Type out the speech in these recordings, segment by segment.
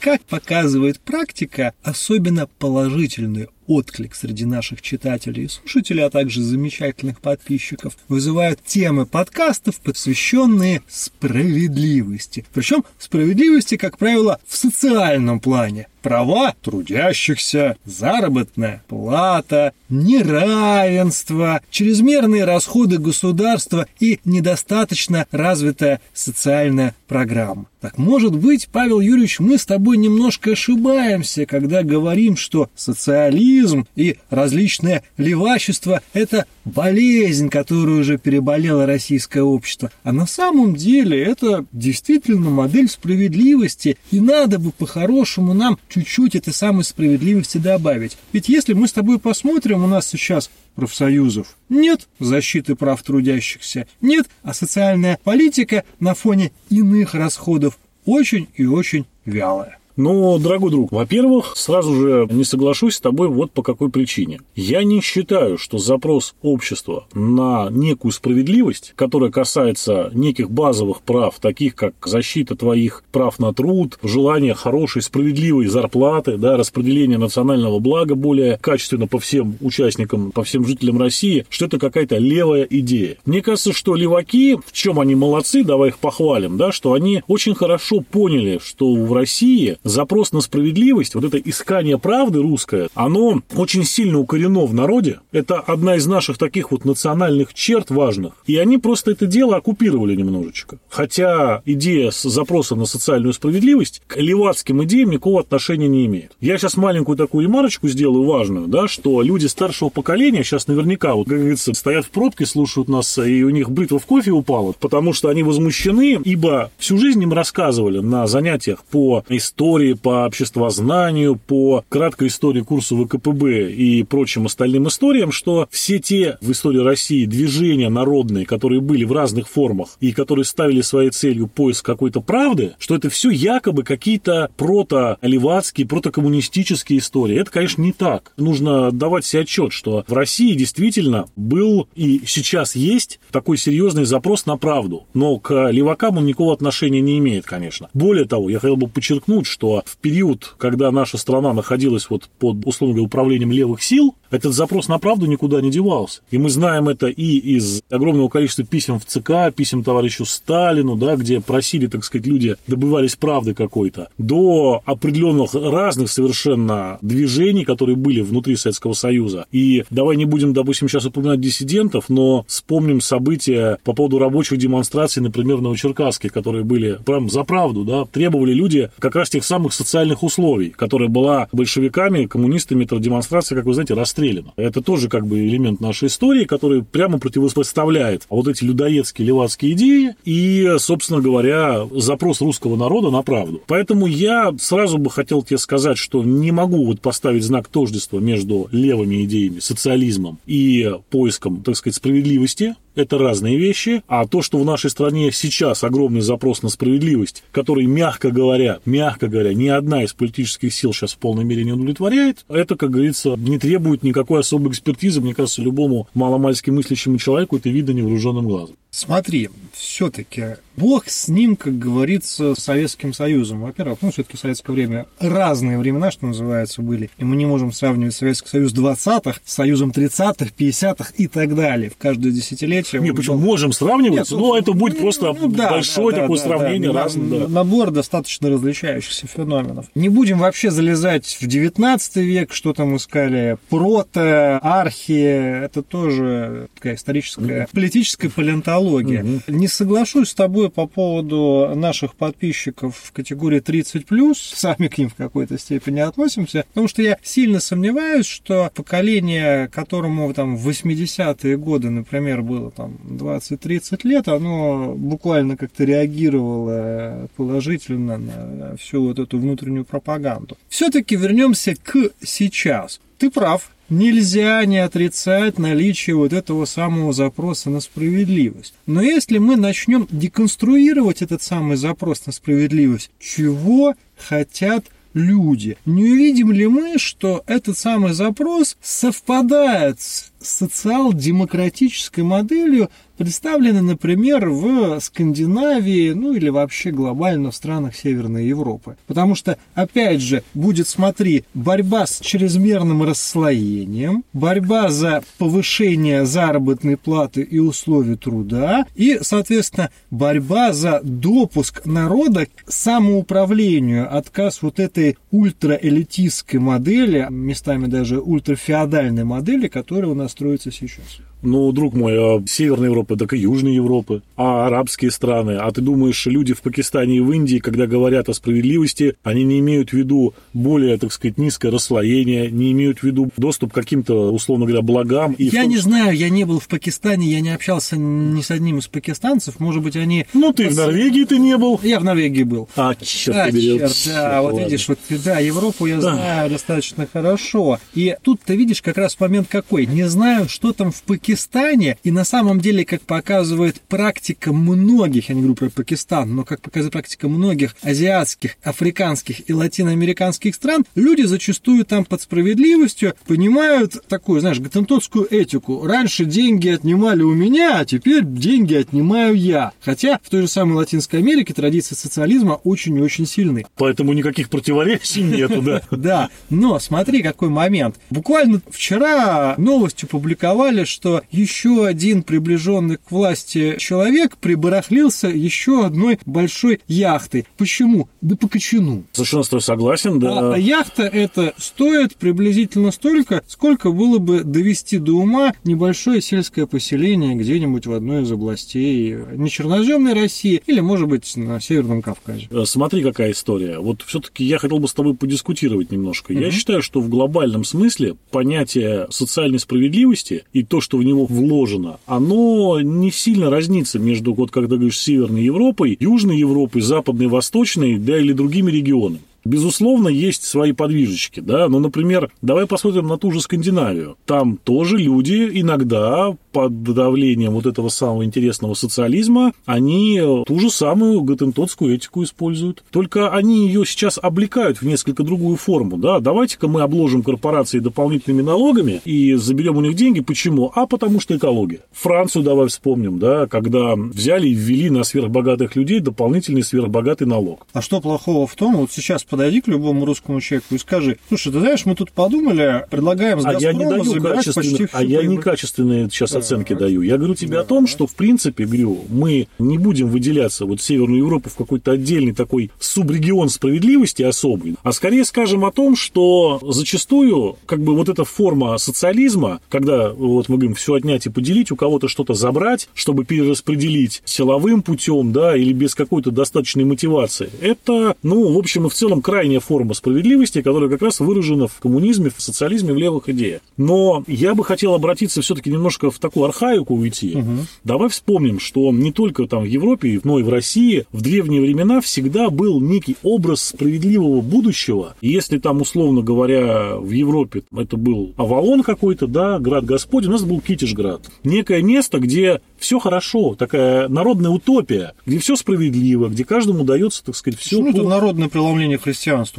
Как показывает практика, особенно положительный отклик среди наших читателей и слушателей, а также замечательных подписчиков, вызывают темы подкастов, посвященные справедливости. Причем справедливости, как правило, в социальном плане. Права трудящихся, заработная плата, неравенство, чрезмерные расходы государства и недостаточно развитая социальная программа. Так может быть, Павел Юрьевич, мы с тобой немножко ошибаемся, когда говорим, что социализм и различное левачество – это болезнь, которую уже переболело российское общество. А на самом деле это действительно модель справедливости, и надо бы по-хорошему нам чуть-чуть этой самой справедливости добавить. Ведь если мы с тобой посмотрим, у нас сейчас профсоюзов нет защиты прав трудящихся, нет, а социальная политика на фоне иных расходов очень и очень вялая. Но, дорогой друг, во-первых, сразу же не соглашусь с тобой вот по какой причине. Я не считаю, что запрос общества на некую справедливость, которая касается неких базовых прав, таких как защита твоих прав на труд, желание хорошей, справедливой зарплаты, да, распределение национального блага более качественно по всем участникам, по всем жителям России, что это какая-то левая идея. Мне кажется, что леваки, в чем они молодцы, давай их похвалим, да, что они очень хорошо поняли, что в России запрос на справедливость, вот это искание правды русское, оно очень сильно укорено в народе. Это одна из наших таких вот национальных черт важных. И они просто это дело оккупировали немножечко. Хотя идея с запроса на социальную справедливость к левацким идеям никакого отношения не имеет. Я сейчас маленькую такую ремарочку сделаю важную, да, что люди старшего поколения сейчас наверняка, вот, как говорится, стоят в пробке, слушают нас, и у них бритва в кофе упала, потому что они возмущены, ибо всю жизнь им рассказывали на занятиях по истории, истории, по обществознанию, по краткой истории курса ВКПБ и прочим остальным историям, что все те в истории России движения народные, которые были в разных формах и которые ставили своей целью поиск какой-то правды, что это все якобы какие-то прото-левацкие, протокоммунистические истории. Это, конечно, не так. Нужно давать себе отчет, что в России действительно был и сейчас есть такой серьезный запрос на правду. Но к левакам он никакого отношения не имеет, конечно. Более того, я хотел бы подчеркнуть, что что в период, когда наша страна находилась вот под, условно говоря, управлением левых сил, этот запрос на правду никуда не девался. И мы знаем это и из огромного количества писем в ЦК, писем товарищу Сталину, да, где просили, так сказать, люди добывались правды какой-то, до определенных разных совершенно движений, которые были внутри Советского Союза. И давай не будем, допустим, сейчас упоминать диссидентов, но вспомним события по поводу рабочих демонстраций, например, в Новочеркасске, которые были прям за правду, да, требовали люди как раз тех самых социальных условий, которая была большевиками, коммунистами, эта демонстрация, как вы знаете, расстреляна. Это тоже как бы элемент нашей истории, который прямо противопоставляет вот эти людоедские, левацкие идеи и, собственно говоря, запрос русского народа на правду. Поэтому я сразу бы хотел тебе сказать, что не могу вот поставить знак тождества между левыми идеями, социализмом и поиском, так сказать, справедливости, это разные вещи. А то, что в нашей стране сейчас огромный запрос на справедливость, который, мягко говоря, мягко говоря, ни одна из политических сил сейчас в полной мере не удовлетворяет, это, как говорится, не требует никакой особой экспертизы. Мне кажется, любому маломальски мыслящему человеку это видно невооруженным глазом. Смотри, все-таки Бог с ним, как говорится, Советским Союзом. Во-первых, ну, все-таки в советское время разные времена, что называется, были. И мы не можем сравнивать Советский Союз 20-х с Союзом 30-х, 50-х и так далее. В каждое десятилетие. Не, почему? Был... Можем сравнивать, Нет, но ну, это будет ну, просто ну, да, большое да, такое да, сравнение. Да, раз, да. Набор достаточно различающихся феноменов. Не будем вообще залезать в 19 век, что там искали. Прото, архи, это тоже такая историческая, политическая палеонтология. Угу. Не соглашусь с тобой по поводу наших подписчиков в категории 30+, сами к ним в какой-то степени относимся, потому что я сильно сомневаюсь, что поколение, которому там в 80-е годы, например, было там 20-30 лет, оно буквально как-то реагировало положительно на всю вот эту внутреннюю пропаганду. Все-таки вернемся к сейчас. Ты прав, нельзя не отрицать наличие вот этого самого запроса на справедливость. Но если мы начнем деконструировать этот самый запрос на справедливость, чего хотят люди. Не увидим ли мы, что этот самый запрос совпадает с социал-демократической моделью, представлены, например, в Скандинавии, ну или вообще глобально в странах Северной Европы. Потому что, опять же, будет, смотри, борьба с чрезмерным расслоением, борьба за повышение заработной платы и условий труда, и, соответственно, борьба за допуск народа к самоуправлению, отказ вот этой ультраэлитистской модели, местами даже ультрафеодальной модели, которая у нас строится сейчас. Ну, друг мой, а Северная Европа, так и Южная Европа, а арабские страны. А ты думаешь, люди в Пакистане и в Индии, когда говорят о справедливости, они не имеют в виду более, так сказать, низкое расслоение, не имеют в виду доступ к каким-то, условно говоря, благам? И я том... не знаю, я не был в Пакистане, я не общался ни с одним из пакистанцев, может быть, они... Ну, ты в Норвегии ты не был? Я в Норвегии был. А, черт а, побери. Черт, да, вот видишь, вот, да, Европу я знаю достаточно хорошо. И тут ты видишь как раз момент какой. Не знаю, что там в Пакистане Пакистане, и на самом деле, как показывает практика многих, я не говорю про Пакистан, но как показывает практика многих азиатских, африканских и латиноамериканских стран, люди зачастую там под справедливостью понимают такую, знаешь, гатентотскую этику. Раньше деньги отнимали у меня, а теперь деньги отнимаю я. Хотя в той же самой Латинской Америке традиции социализма очень и очень сильны. Поэтому никаких противоречий нету, да? Да, но смотри, какой момент. Буквально вчера новостью публиковали, что еще один приближенный к власти человек прибарахлился еще одной большой яхтой. Почему? Да по кочану. Совершенно с тобой согласен, да. А, а яхта это стоит приблизительно столько, сколько было бы довести до ума небольшое сельское поселение где-нибудь в одной из областей не черноземной России или, может быть, на Северном Кавказе. Э, смотри, какая история. Вот все-таки я хотел бы с тобой подискутировать немножко. Угу. Я считаю, что в глобальном смысле понятие социальной справедливости и то, что в него вложено, оно не сильно разнится между, вот когда говоришь, Северной Европой, Южной Европой, Западной, Восточной, да, или другими регионами. Безусловно, есть свои подвижечки, да, но, например, давай посмотрим на ту же Скандинавию. Там тоже люди иногда под давлением вот этого самого интересного социализма, они ту же самую гатентотскую этику используют. Только они ее сейчас облекают в несколько другую форму, да. Давайте-ка мы обложим корпорации дополнительными налогами и заберем у них деньги. Почему? А потому что экология. Францию давай вспомним, да, когда взяли и ввели на сверхбогатых людей дополнительный сверхбогатый налог. А что плохого в том, вот сейчас подойди к любому русскому человеку и скажи, слушай, ты знаешь, мы тут подумали, предлагаем с а я не даю качественные, А я не качественные сейчас да. оценки даю. Я говорю тебе да. о том, что, в принципе, говорю, мы не будем выделяться вот Северную Европу в какой-то отдельный такой субрегион справедливости особый, а скорее скажем о том, что зачастую как бы вот эта форма социализма, когда вот мы говорим все отнять и поделить, у кого-то что-то забрать, чтобы перераспределить силовым путем, да, или без какой-то достаточной мотивации, это, ну, в общем и в целом крайняя форма справедливости, которая как раз выражена в коммунизме, в социализме, в левых идеях. Но я бы хотел обратиться все-таки немножко в такую архаику уйти. Угу. Давай вспомним, что не только там в Европе, но и в России в древние времена всегда был некий образ справедливого будущего. И если там, условно говоря, в Европе это был Авалон какой-то, да, град Господь, у нас был Китежград. Некое место, где все хорошо, такая народная утопия, где все справедливо, где каждому дается, так сказать, все. Ну, по... это народное преломление христианства,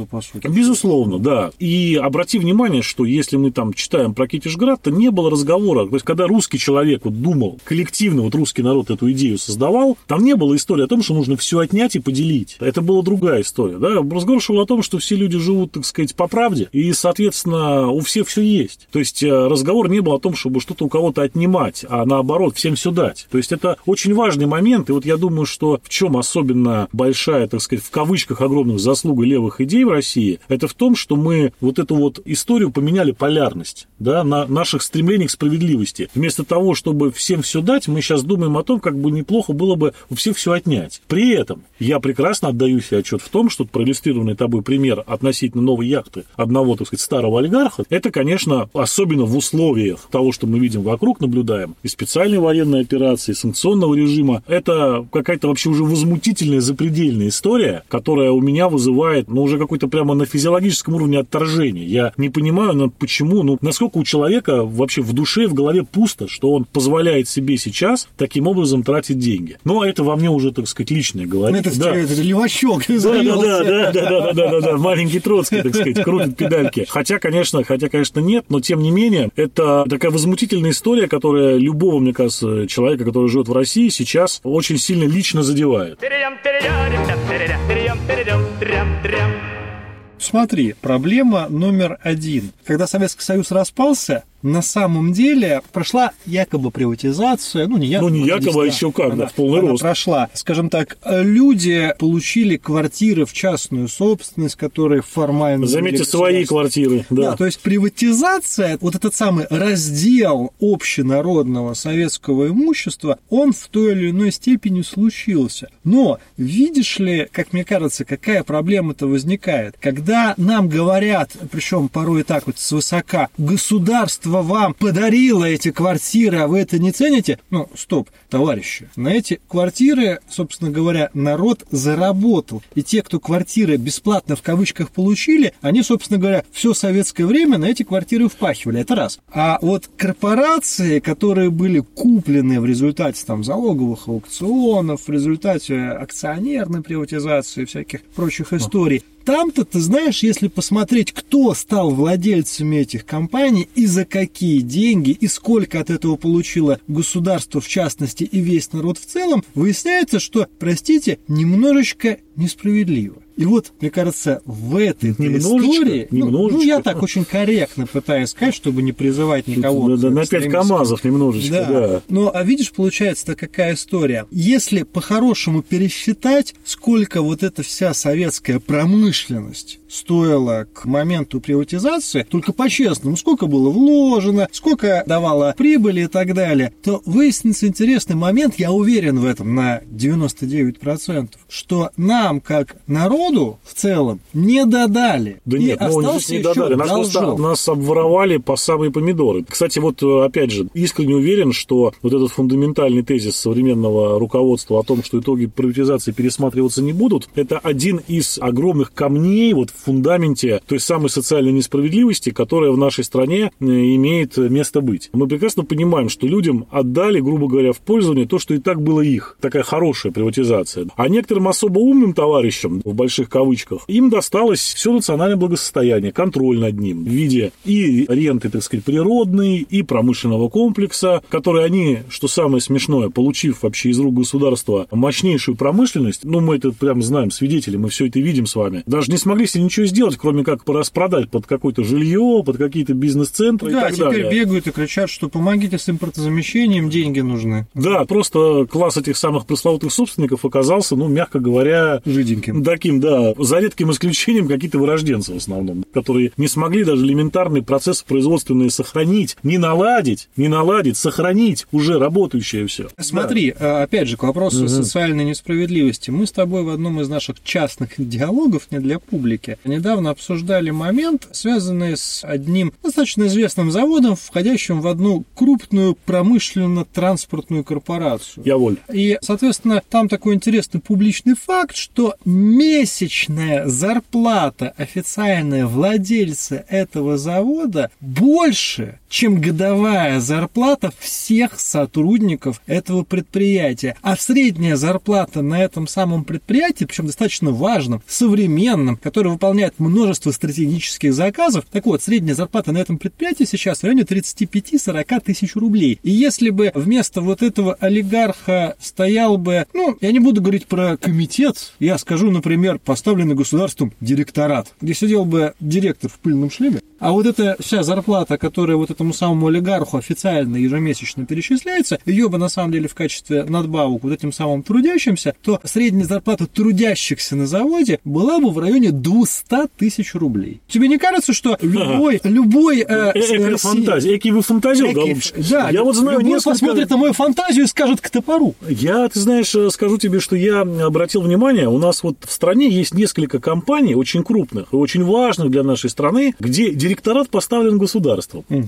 по сути. Безусловно, да. И обрати внимание, что если мы там читаем про Китежград, то не было разговора. То есть, когда русский человек вот думал, коллективно вот русский народ эту идею создавал, там не было истории о том, что нужно все отнять и поделить. Это была другая история. Да? Разговор шел о том, что все люди живут, так сказать, по правде, и, соответственно, у всех все есть. То есть, э, разговор не был о том, чтобы что-то у кого-то отнимать, а наоборот, всем все дать. То есть это очень важный момент, и вот я думаю, что в чем особенно большая, так сказать, в кавычках огромных заслуга левых идей в России, это в том, что мы вот эту вот историю поменяли полярность, да, на наших стремлений к справедливости. Вместо того, чтобы всем все дать, мы сейчас думаем о том, как бы неплохо было бы у всех все отнять. При этом я прекрасно отдаю себе отчет в том, что проиллюстрированный тобой пример относительно новой яхты одного, так сказать, старого олигарха, это, конечно, особенно в условиях того, что мы видим вокруг, наблюдаем, и специальные военные операции, Федерации, санкционного режима. Это какая-то вообще уже возмутительная, запредельная история, которая у меня вызывает, ну, уже какой-то прямо на физиологическом уровне отторжение. Я не понимаю, ну, почему, ну, насколько у человека вообще в душе, в голове пусто, что он позволяет себе сейчас таким образом тратить деньги. Но это во мне уже, так сказать, личное говорит. Это, да. это левачок да, да, да, да, да, да, да, да, да, маленький Троцкий, так сказать, крутит педальки. Хотя, конечно, хотя, конечно, нет, но тем не менее, это такая возмутительная история, которая любого, мне кажется, человека, который живет в России, сейчас очень сильно лично задевает. Смотри, проблема номер один. Когда Советский Союз распался, на самом деле прошла якобы приватизация, ну не якобы, ну, не якобы а еще как, да, в полный она рост. прошла. Скажем так, люди получили квартиры в частную собственность, которые формально... Заметьте, свои квартиры, да. да. То есть приватизация, вот этот самый раздел общенародного советского имущества, он в той или иной степени случился. Но видишь ли, как мне кажется, какая проблема-то возникает? Когда нам говорят, причем порой так вот свысока, государство государство вам подарило эти квартиры, а вы это не цените? Ну, стоп, товарищи. На эти квартиры, собственно говоря, народ заработал. И те, кто квартиры бесплатно в кавычках получили, они, собственно говоря, все советское время на эти квартиры впахивали. Это раз. А вот корпорации, которые были куплены в результате там залоговых аукционов, в результате акционерной приватизации, всяких прочих историй, там-то, ты знаешь, если посмотреть, кто стал владельцами этих компаний и за какие деньги, и сколько от этого получило государство в частности и весь народ в целом, выясняется, что, простите, немножечко несправедливо. И вот, мне кажется, в этой истории, ну, ну, я так очень корректно пытаюсь сказать, чтобы не призывать никого. Да, на 5 КАМАЗов немножечко, да. да. Но, а видишь, получается-то какая история. Если по-хорошему пересчитать, сколько вот эта вся советская промышленность стоила к моменту приватизации, только по-честному, сколько было вложено, сколько давало прибыли и так далее, то выяснится интересный момент, я уверен в этом на 99%, что нам, как народу в целом, не додали. Да нет, и ну, не додали. Нас, просто, нас обворовали по самые помидоры. Кстати, вот опять же, искренне уверен, что вот этот фундаментальный тезис современного руководства о том, что итоги приватизации пересматриваться не будут, это один из огромных камней вот в фундаменте той самой социальной несправедливости, которая в нашей стране э, имеет место быть. Мы прекрасно понимаем, что людям отдали, грубо говоря, в пользование то, что и так было их. Такая хорошая приватизация. А некоторым особо умным товарищам, в больших кавычках, им досталось все национальное благосостояние, контроль над ним в виде и ренты, так сказать, природной, и промышленного комплекса, который они, что самое смешное, получив вообще из рук государства мощнейшую промышленность, ну, мы это прям знаем, свидетели, мы все это видим с вами, даже не смогли себе ничего сделать, кроме как распродать под какое-то жилье, под какие-то бизнес-центры да, и так теперь далее. бегают и кричат, что помогите с импортозамещением, деньги нужны. Да, просто класс этих самых пресловутых собственников оказался, ну, мягко говоря... Жиденьким. Таким, да, за редким исключением какие-то вырожденцы в основном, которые не смогли даже элементарный процесс производственные сохранить, не наладить, не наладить, сохранить уже работающее все. Смотри, да. опять же, к вопросу угу. социальной несправедливости. Мы с тобой в одном из наших частных диалогов, не для публики, недавно обсуждали момент, связанный с одним достаточно известным заводом, входящим в одну крупную промышленно-транспортную корпорацию. Я воль. И, соответственно, там такой интересный публичный факт, что месячная зарплата официальная владельца этого завода больше, чем годовая зарплата всех сотрудников этого предприятия. А средняя зарплата на этом самом предприятии, причем достаточно важном, современном, который выполняет множество стратегических заказов, так вот, средняя зарплата на этом предприятии сейчас в районе 35-40 тысяч рублей. И если бы вместо вот этого олигарха стоял бы, ну, я не буду говорить про комитет, я скажу, например, поставленный государством директорат, где сидел бы директор в пыльном шлеме, а вот эта вся зарплата, которая вот этому самому олигарху официально ежемесячно перечисляется, ее бы на самом деле в качестве надбавок вот этим самым трудящимся, то средняя зарплата трудящихся на заводе была бы в районе 200 тысяч рублей. Тебе не кажется, что любой, любой... Э, Экая фантазия, экий вы фантазер, голубчик. Да, я вот знаю несколько... посмотрит на мою фантазию и скажет к топору. Я, ты знаешь, скажу тебе, что я обратил внимание, у нас вот в стране есть несколько компаний, очень крупных и очень важных для нашей страны, где директорат поставлен государством. Угу.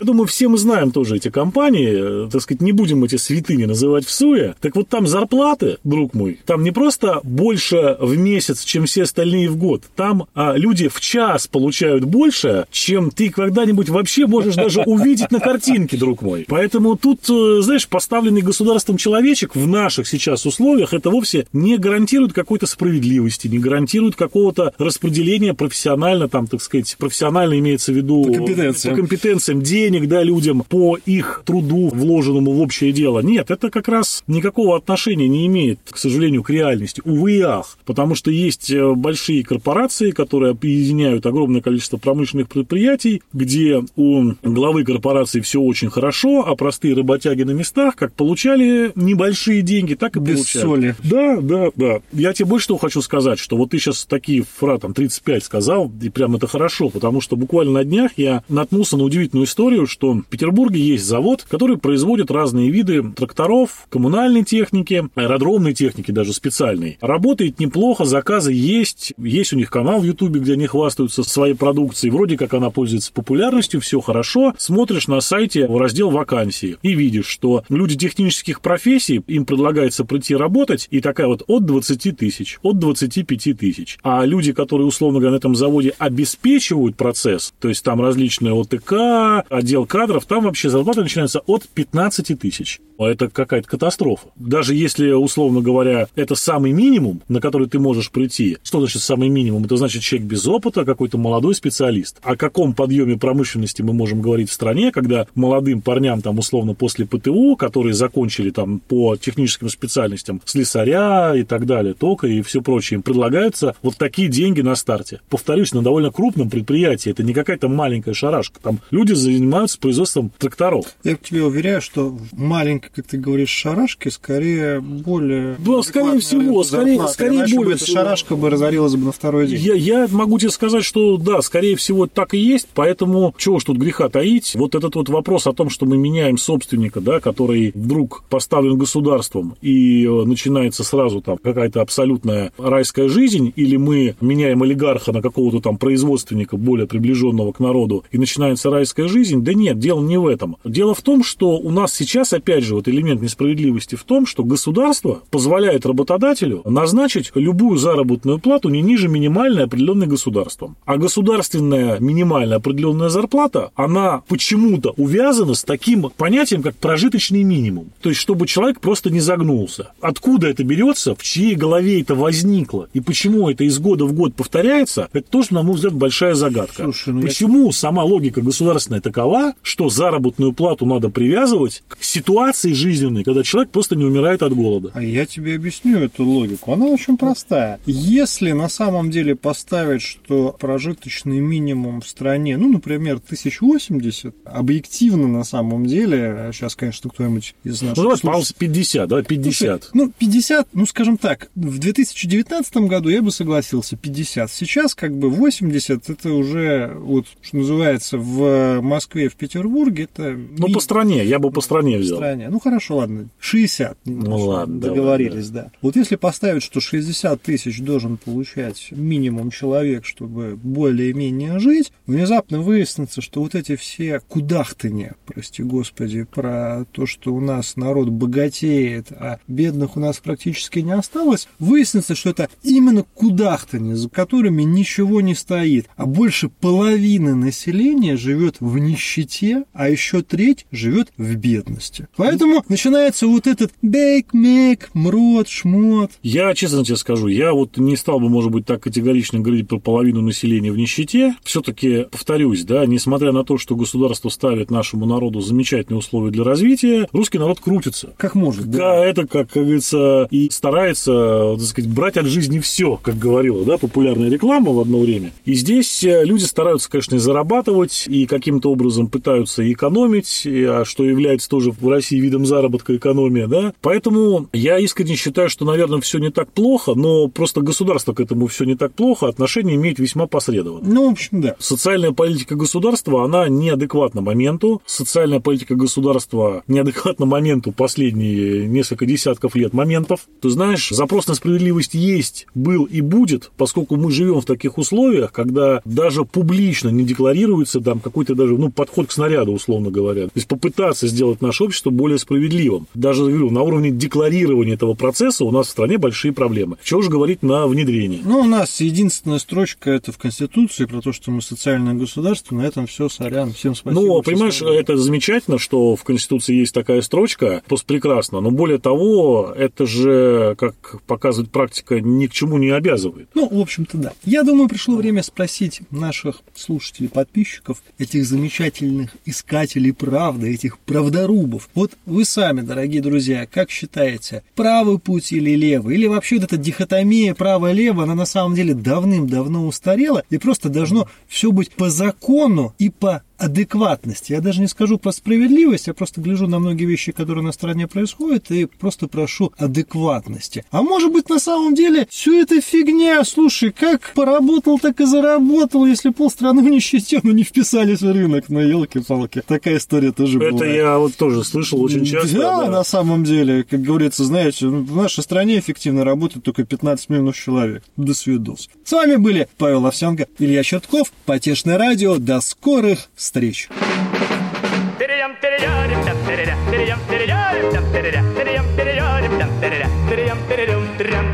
Я думаю, все мы знаем тоже эти компании, так сказать, не будем эти святыни называть в суе. Так вот там зарплаты, друг мой, там не просто больше в месяц, чем все остальные в год. Там а, люди в час получают больше, чем ты когда-нибудь вообще можешь даже увидеть на картинке, друг мой. Поэтому тут, э, знаешь, поставленный государством человечек в наших сейчас условиях это вовсе не гарантирует какой-то справедливости, не гарантирует какого-то распределения профессионально, там, так сказать, профессионально имеется в виду по компетенциям, по компетенциям денег, да, людям, по их труду, вложенному в общее дело. Нет, это как раз никакого отношения не имеет, к сожалению, к реальности. Увы и ах. Потому что есть э, большие корпорации, которые объединяют огромное количество промышленных предприятий, где у главы корпорации все очень хорошо, а простые работяги на местах как получали небольшие деньги, так и Без получали. соли. Да, да, да. Я тебе больше того хочу сказать, что вот ты сейчас такие фра, там, 35 сказал, и прям это хорошо, потому что буквально на днях я наткнулся на удивительную историю, что в Петербурге есть завод, который производит разные виды тракторов, коммунальной техники, аэродромной техники даже специальной. Работает неплохо, заказы есть, есть у них канал в Ютубе, где они хвастаются своей продукцией, вроде как она пользуется популярностью, все хорошо. Смотришь на сайте в раздел вакансии и видишь, что люди технических профессий, им предлагается прийти работать, и такая вот от 20 тысяч, от 25 тысяч. А люди, которые, условно говоря, на этом заводе обеспечивают процесс, то есть там различные ОТК, отдел кадров, там вообще зарплата начинается от 15 тысяч. Это какая-то катастрофа. Даже если, условно говоря, это самый минимум, на который ты можешь прийти. Что значит самый минимум? Это значит человек без опыта, какой-то молодой специалист. О каком подъеме промышленности мы можем говорить в стране, когда молодым парням, там, условно, после ПТУ, которые закончили там по техническим специальностям слесаря и так далее, тока и все прочее, им предлагаются вот такие деньги на старте. Повторюсь, на довольно крупном предприятии. Это не какая-то маленькая шарашка. Там люди занимаются производством тракторов. Я тебе уверяю, что в маленькой, как ты говоришь, шарашке скорее более... Да, скорее всего, скорее, скорее Иначе бы более эта всего. шарашка бы разорилась бы на второй день. Я, я могу тебе сказать, что да, скорее всего, так и есть, поэтому чего ж тут греха таить. Вот этот вот вопрос о том, что мы меняем собственника, да, который вдруг поставлен государством, и э, начинается сразу там какая-то абсолютная райская жизнь, или мы меняем олигарха на какого-то там производственника, более приближенного к народу, и начинается райская жизнь, да нет, дело не в этом. Дело в том, что у нас сейчас, опять же, вот элемент несправедливости в том, что государство позволяет работодателю назначить любую заработную плату не ниже минимальной, определенной государством. А государственная минимальная определенная зарплата, она почему-то увязана с таким понятием, как прожиточный минимум. То есть, чтобы человек просто не загнулся. Откуда это берется, в чьей голове это возникло, и почему это из года в год повторяется, это тоже, на мой взгляд, большая загадка. Слушай, ну я- почему сама логика государственная такова, что заработную плату надо привязывать к ситуации жизненной, когда человек просто не умирает от голода? А я тебе объясню эту логику. Она очень простая. Если на самом деле поставить, что прожиточный минимум в стране, ну, например, 1080, объективно на самом деле, сейчас, конечно, кто-нибудь из наших Ну, давай, пожалуйста, 50, давай 50. Слушай, ну, 50, ну, скажем так, в 2019 году я бы согласился, 50. Сейчас как бы 80, это уже, вот, что называется, в Москве, в Петербурге, это... Ну, ми- по стране, я бы по стране взял. стране. Ну, хорошо, ладно, 60. Ну, ладно, Договорились, да. Вот если поставить, что 60 тысяч должен получать минимум человек, чтобы более-менее жить, внезапно выяснится, что вот эти все кудахтания, прости господи, про то, что у нас народ богатеет, а бедных у нас практически не осталось, выяснится, что это именно кудахтания, за которыми ничего не стоит, а больше половины населения живет в нищете, а еще треть живет в бедности. Поэтому начинается вот этот бейк-мейк, мрот, шмот. Я честно тебе скажу, я вот не стал бы, может быть, так категорично говорить про половину населения в нищете. Все-таки, повторюсь, да, несмотря на то, что государство ставит нашему народу замечательные условия для развития, русский народ крутится. Как может, Да, это, как, как говорится, и старается, так сказать, брать от жизни все, как говорила, да, популярная реклама в одно время. И здесь э, люди стараются, конечно, и зарабатывать, и каким-то образом пытаются экономить, а что является тоже в России видом видом заработка экономия, да. Поэтому я искренне считаю, что, наверное, все не так плохо, но просто государство к этому все не так плохо, отношение имеет весьма посредованно. Ну, в общем, да. Социальная политика государства, она неадекватна моменту. Социальная политика государства неадекватна моменту последние несколько десятков лет моментов. Ты знаешь, запрос на справедливость есть, был и будет, поскольку мы живем в таких условиях, когда даже публично не декларируется там какой-то даже ну, подход к снаряду, условно говоря. То есть попытаться сделать наше общество более справедливым. Даже, говорю, на уровне декларирования этого процесса у нас в стране большие проблемы. Чего же говорить на внедрении? Ну, у нас единственная строчка это в Конституции про то, что мы социальное государство. На этом все, сорян. Всем спасибо. Ну, понимаешь, это замечательно, что в Конституции есть такая строчка, просто прекрасно. Но более того, это же, как показывает практика, ни к чему не обязывает. Ну, в общем-то, да. Я думаю, пришло время спросить наших слушателей, подписчиков, этих замечательных искателей правды, этих правдорубов. Вот вы сами, дорогие друзья, как считаете, правый путь или левый? Или вообще вот эта дихотомия право-лево, она на самом деле давным-давно устарела, и просто должно все быть по закону и по адекватность. Я даже не скажу про справедливость, я просто гляжу на многие вещи, которые на стране происходят, и просто прошу адекватности. А может быть, на самом деле, все это фигня. Слушай, как поработал, так и заработал. Если полстраны в нищете, ну не вписались в рынок, на елки-палки. Такая история тоже Это была. я вот тоже слышал очень часто. Да, на самом деле, как говорится, знаете, в нашей стране эффективно работает только 15 миллионов человек. До свидос. С вами были Павел Овсянко, Илья Чертков, Потешное радио. До скорых встреч встреч.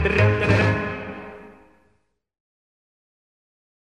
Thank you.